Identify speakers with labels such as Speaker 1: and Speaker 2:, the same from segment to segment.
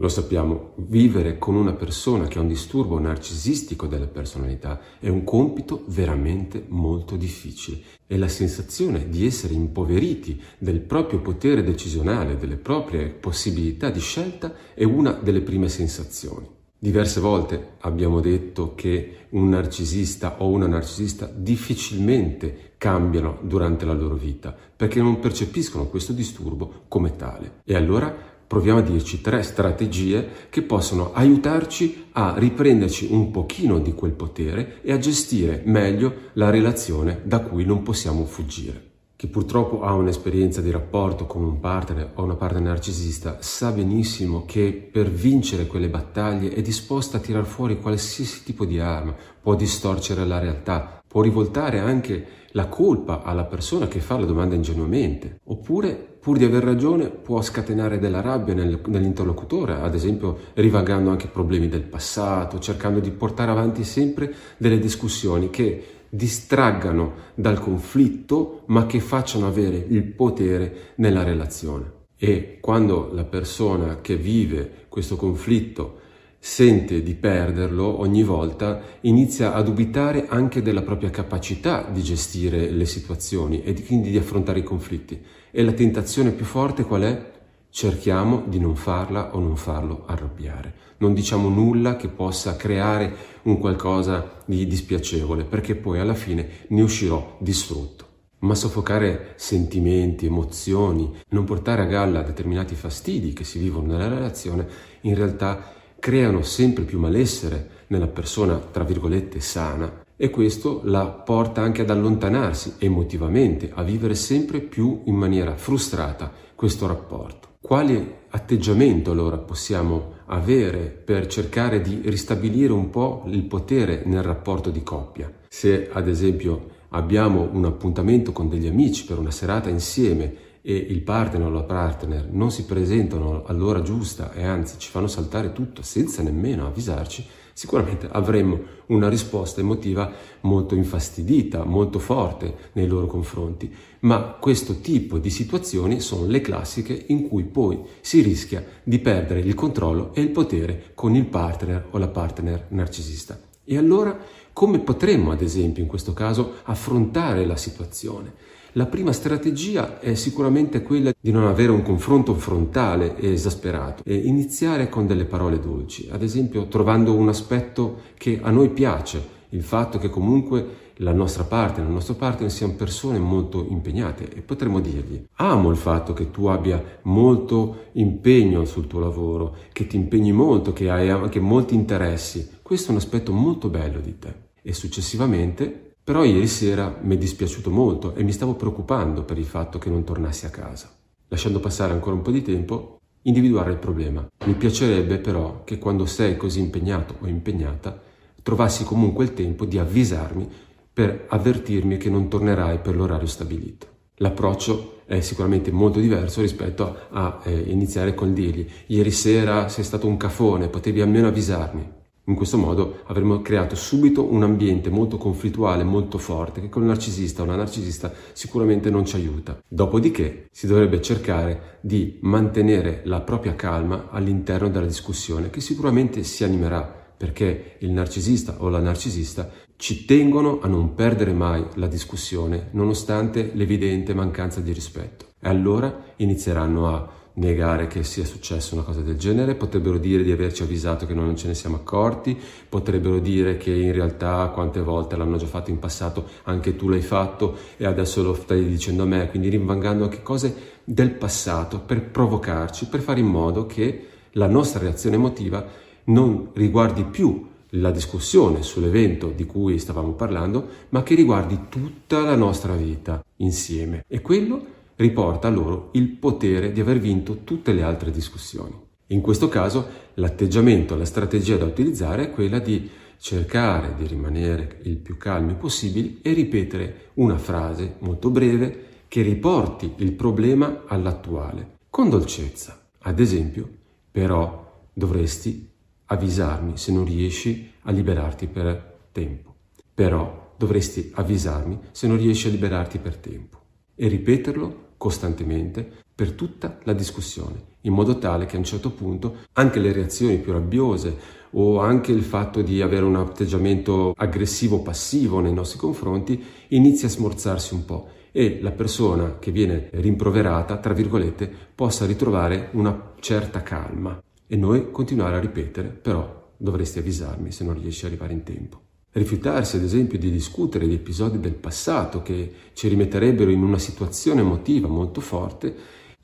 Speaker 1: Lo sappiamo, vivere con una persona che ha un disturbo narcisistico della personalità è un compito veramente molto difficile e la sensazione di essere impoveriti del proprio potere decisionale, delle proprie possibilità di scelta è una delle prime sensazioni. Diverse volte abbiamo detto che un narcisista o una narcisista difficilmente cambiano durante la loro vita perché non percepiscono questo disturbo come tale. E allora proviamo a dirci tre strategie che possono aiutarci a riprenderci un pochino di quel potere e a gestire meglio la relazione da cui non possiamo fuggire. Chi purtroppo ha un'esperienza di rapporto con un partner o una partner narcisista sa benissimo che per vincere quelle battaglie è disposta a tirar fuori qualsiasi tipo di arma, può distorcere la realtà, può rivoltare anche la colpa alla persona che fa la domanda ingenuamente, oppure pur di aver ragione, può scatenare della rabbia nel, nell'interlocutore, ad esempio rivagando anche problemi del passato, cercando di portare avanti sempre delle discussioni che distraggano dal conflitto ma che facciano avere il potere nella relazione. E quando la persona che vive questo conflitto sente di perderlo ogni volta, inizia a dubitare anche della propria capacità di gestire le situazioni e quindi di affrontare i conflitti. E la tentazione più forte qual è? Cerchiamo di non farla o non farlo arrabbiare. Non diciamo nulla che possa creare un qualcosa di dispiacevole, perché poi alla fine ne uscirò distrutto. Ma soffocare sentimenti, emozioni, non portare a galla determinati fastidi che si vivono nella relazione, in realtà creano sempre più malessere nella persona, tra virgolette, sana e questo la porta anche ad allontanarsi emotivamente, a vivere sempre più in maniera frustrata questo rapporto. Quale atteggiamento allora possiamo avere per cercare di ristabilire un po' il potere nel rapporto di coppia? Se ad esempio abbiamo un appuntamento con degli amici per una serata insieme e il partner o la partner non si presentano all'ora giusta e anzi ci fanno saltare tutto senza nemmeno avvisarci, sicuramente avremmo una risposta emotiva molto infastidita, molto forte nei loro confronti. Ma questo tipo di situazioni sono le classiche in cui poi si rischia di perdere il controllo e il potere con il partner o la partner narcisista. E allora come potremmo, ad esempio, in questo caso, affrontare la situazione? La prima strategia è sicuramente quella di non avere un confronto frontale e esasperato e iniziare con delle parole dolci, ad esempio trovando un aspetto che a noi piace, il fatto che comunque la nostra parte, il nostro partner siano persone molto impegnate e potremmo dirgli amo il fatto che tu abbia molto impegno sul tuo lavoro, che ti impegni molto, che hai anche molti interessi. Questo è un aspetto molto bello di te. E successivamente però ieri sera mi è dispiaciuto molto e mi stavo preoccupando per il fatto che non tornassi a casa. Lasciando passare ancora un po' di tempo, individuare il problema. Mi piacerebbe però che quando sei così impegnato o impegnata, trovassi comunque il tempo di avvisarmi per avvertirmi che non tornerai per l'orario stabilito. L'approccio è sicuramente molto diverso rispetto a eh, iniziare col dirgli ieri sera sei stato un cafone, potevi almeno avvisarmi. In questo modo avremo creato subito un ambiente molto conflittuale, molto forte, che con il narcisista o la narcisista sicuramente non ci aiuta. Dopodiché si dovrebbe cercare di mantenere la propria calma all'interno della discussione, che sicuramente si animerà, perché il narcisista o la narcisista ci tengono a non perdere mai la discussione, nonostante l'evidente mancanza di rispetto. E allora inizieranno a negare che sia successa una cosa del genere, potrebbero dire di averci avvisato che noi non ce ne siamo accorti, potrebbero dire che in realtà quante volte l'hanno già fatto in passato, anche tu l'hai fatto e adesso lo stai dicendo a me, quindi rinvangando anche cose del passato per provocarci, per fare in modo che la nostra reazione emotiva non riguardi più la discussione sull'evento di cui stavamo parlando, ma che riguardi tutta la nostra vita insieme. E quello riporta loro il potere di aver vinto tutte le altre discussioni. In questo caso l'atteggiamento, la strategia da utilizzare è quella di cercare di rimanere il più calmi possibili e ripetere una frase molto breve che riporti il problema all'attuale, con dolcezza. Ad esempio, però dovresti avvisarmi se non riesci a liberarti per tempo. Però dovresti avvisarmi se non riesci a liberarti per tempo. E ripeterlo costantemente per tutta la discussione, in modo tale che a un certo punto anche le reazioni più rabbiose o anche il fatto di avere un atteggiamento aggressivo passivo nei nostri confronti inizia a smorzarsi un po' e la persona che viene rimproverata, tra virgolette, possa ritrovare una certa calma e noi continuare a ripetere, però dovresti avvisarmi se non riesci ad arrivare in tempo. Rifiutarsi ad esempio di discutere di episodi del passato che ci rimetterebbero in una situazione emotiva molto forte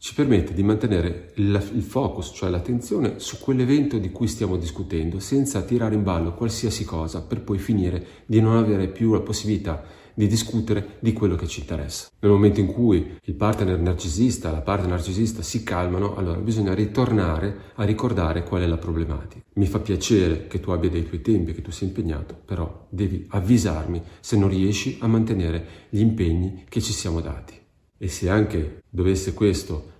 Speaker 1: ci permette di mantenere il, focus, cioè l'attenzione su quell'evento di cui stiamo discutendo, senza tirare in ballo qualsiasi cosa per poi finire di non avere più la possibilità di discutere di quello che ci interessa. Nel momento in cui il partner narcisista, la parte narcisista si calmano, allora bisogna ritornare a ricordare qual è la problematica. Mi fa piacere che tu abbia dei tuoi tempi, che tu sia impegnato, però devi avvisarmi se non riesci a mantenere gli impegni che ci siamo dati. E se anche dovesse questo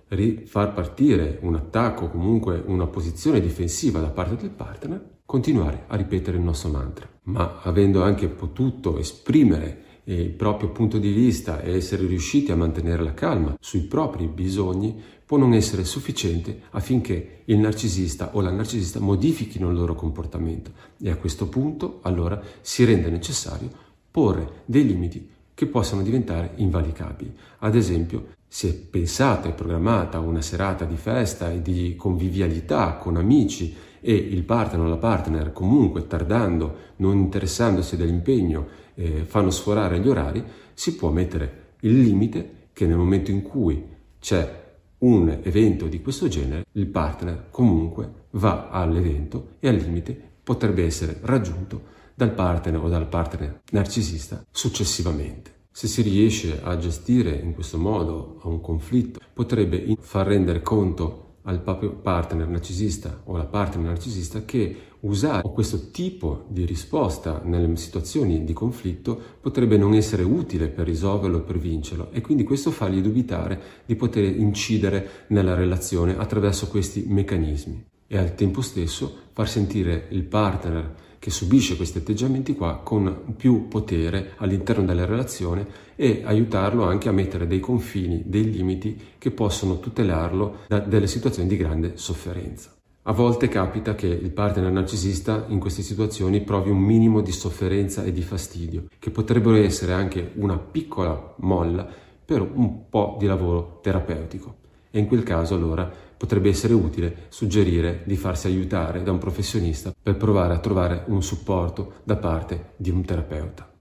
Speaker 1: far partire un attacco comunque una posizione difensiva da parte del partner, continuare a ripetere il nostro mantra. Ma avendo anche potuto esprimere il proprio punto di vista e essere riusciti a mantenere la calma sui propri bisogni può non essere sufficiente affinché il narcisista o la narcisista modifichino il loro comportamento e a questo punto allora si rende necessario porre dei limiti che possano diventare invalicabili. Ad esempio, si è pensata e programmata una serata di festa e di convivialità con amici e il partner o la partner comunque tardando, non interessandosi dell'impegno, eh, fanno sforare gli orari, si può mettere il limite che nel momento in cui c'è un evento di questo genere, il partner comunque va all'evento e al limite potrebbe essere raggiunto dal partner o dal partner narcisista successivamente. Se si riesce a gestire in questo modo un conflitto, potrebbe far rendere conto al proprio partner narcisista o alla partner narcisista che usare questo tipo di risposta nelle situazioni di conflitto potrebbe non essere utile per risolverlo per vincerlo. E quindi questo fargli dubitare di poter incidere nella relazione attraverso questi meccanismi. E al tempo stesso far sentire il partner che subisce questi atteggiamenti qua con più potere all'interno della relazione e aiutarlo anche a mettere dei confini, dei limiti che possono tutelarlo da delle situazioni di grande sofferenza. A volte capita che il partner narcisista in queste situazioni provi un minimo di sofferenza e di fastidio, che potrebbero essere anche una piccola molla per un po' di lavoro terapeutico. E in quel caso allora potrebbe essere utile suggerire di farsi aiutare da un professionista per provare a trovare un supporto da parte di un terapeuta.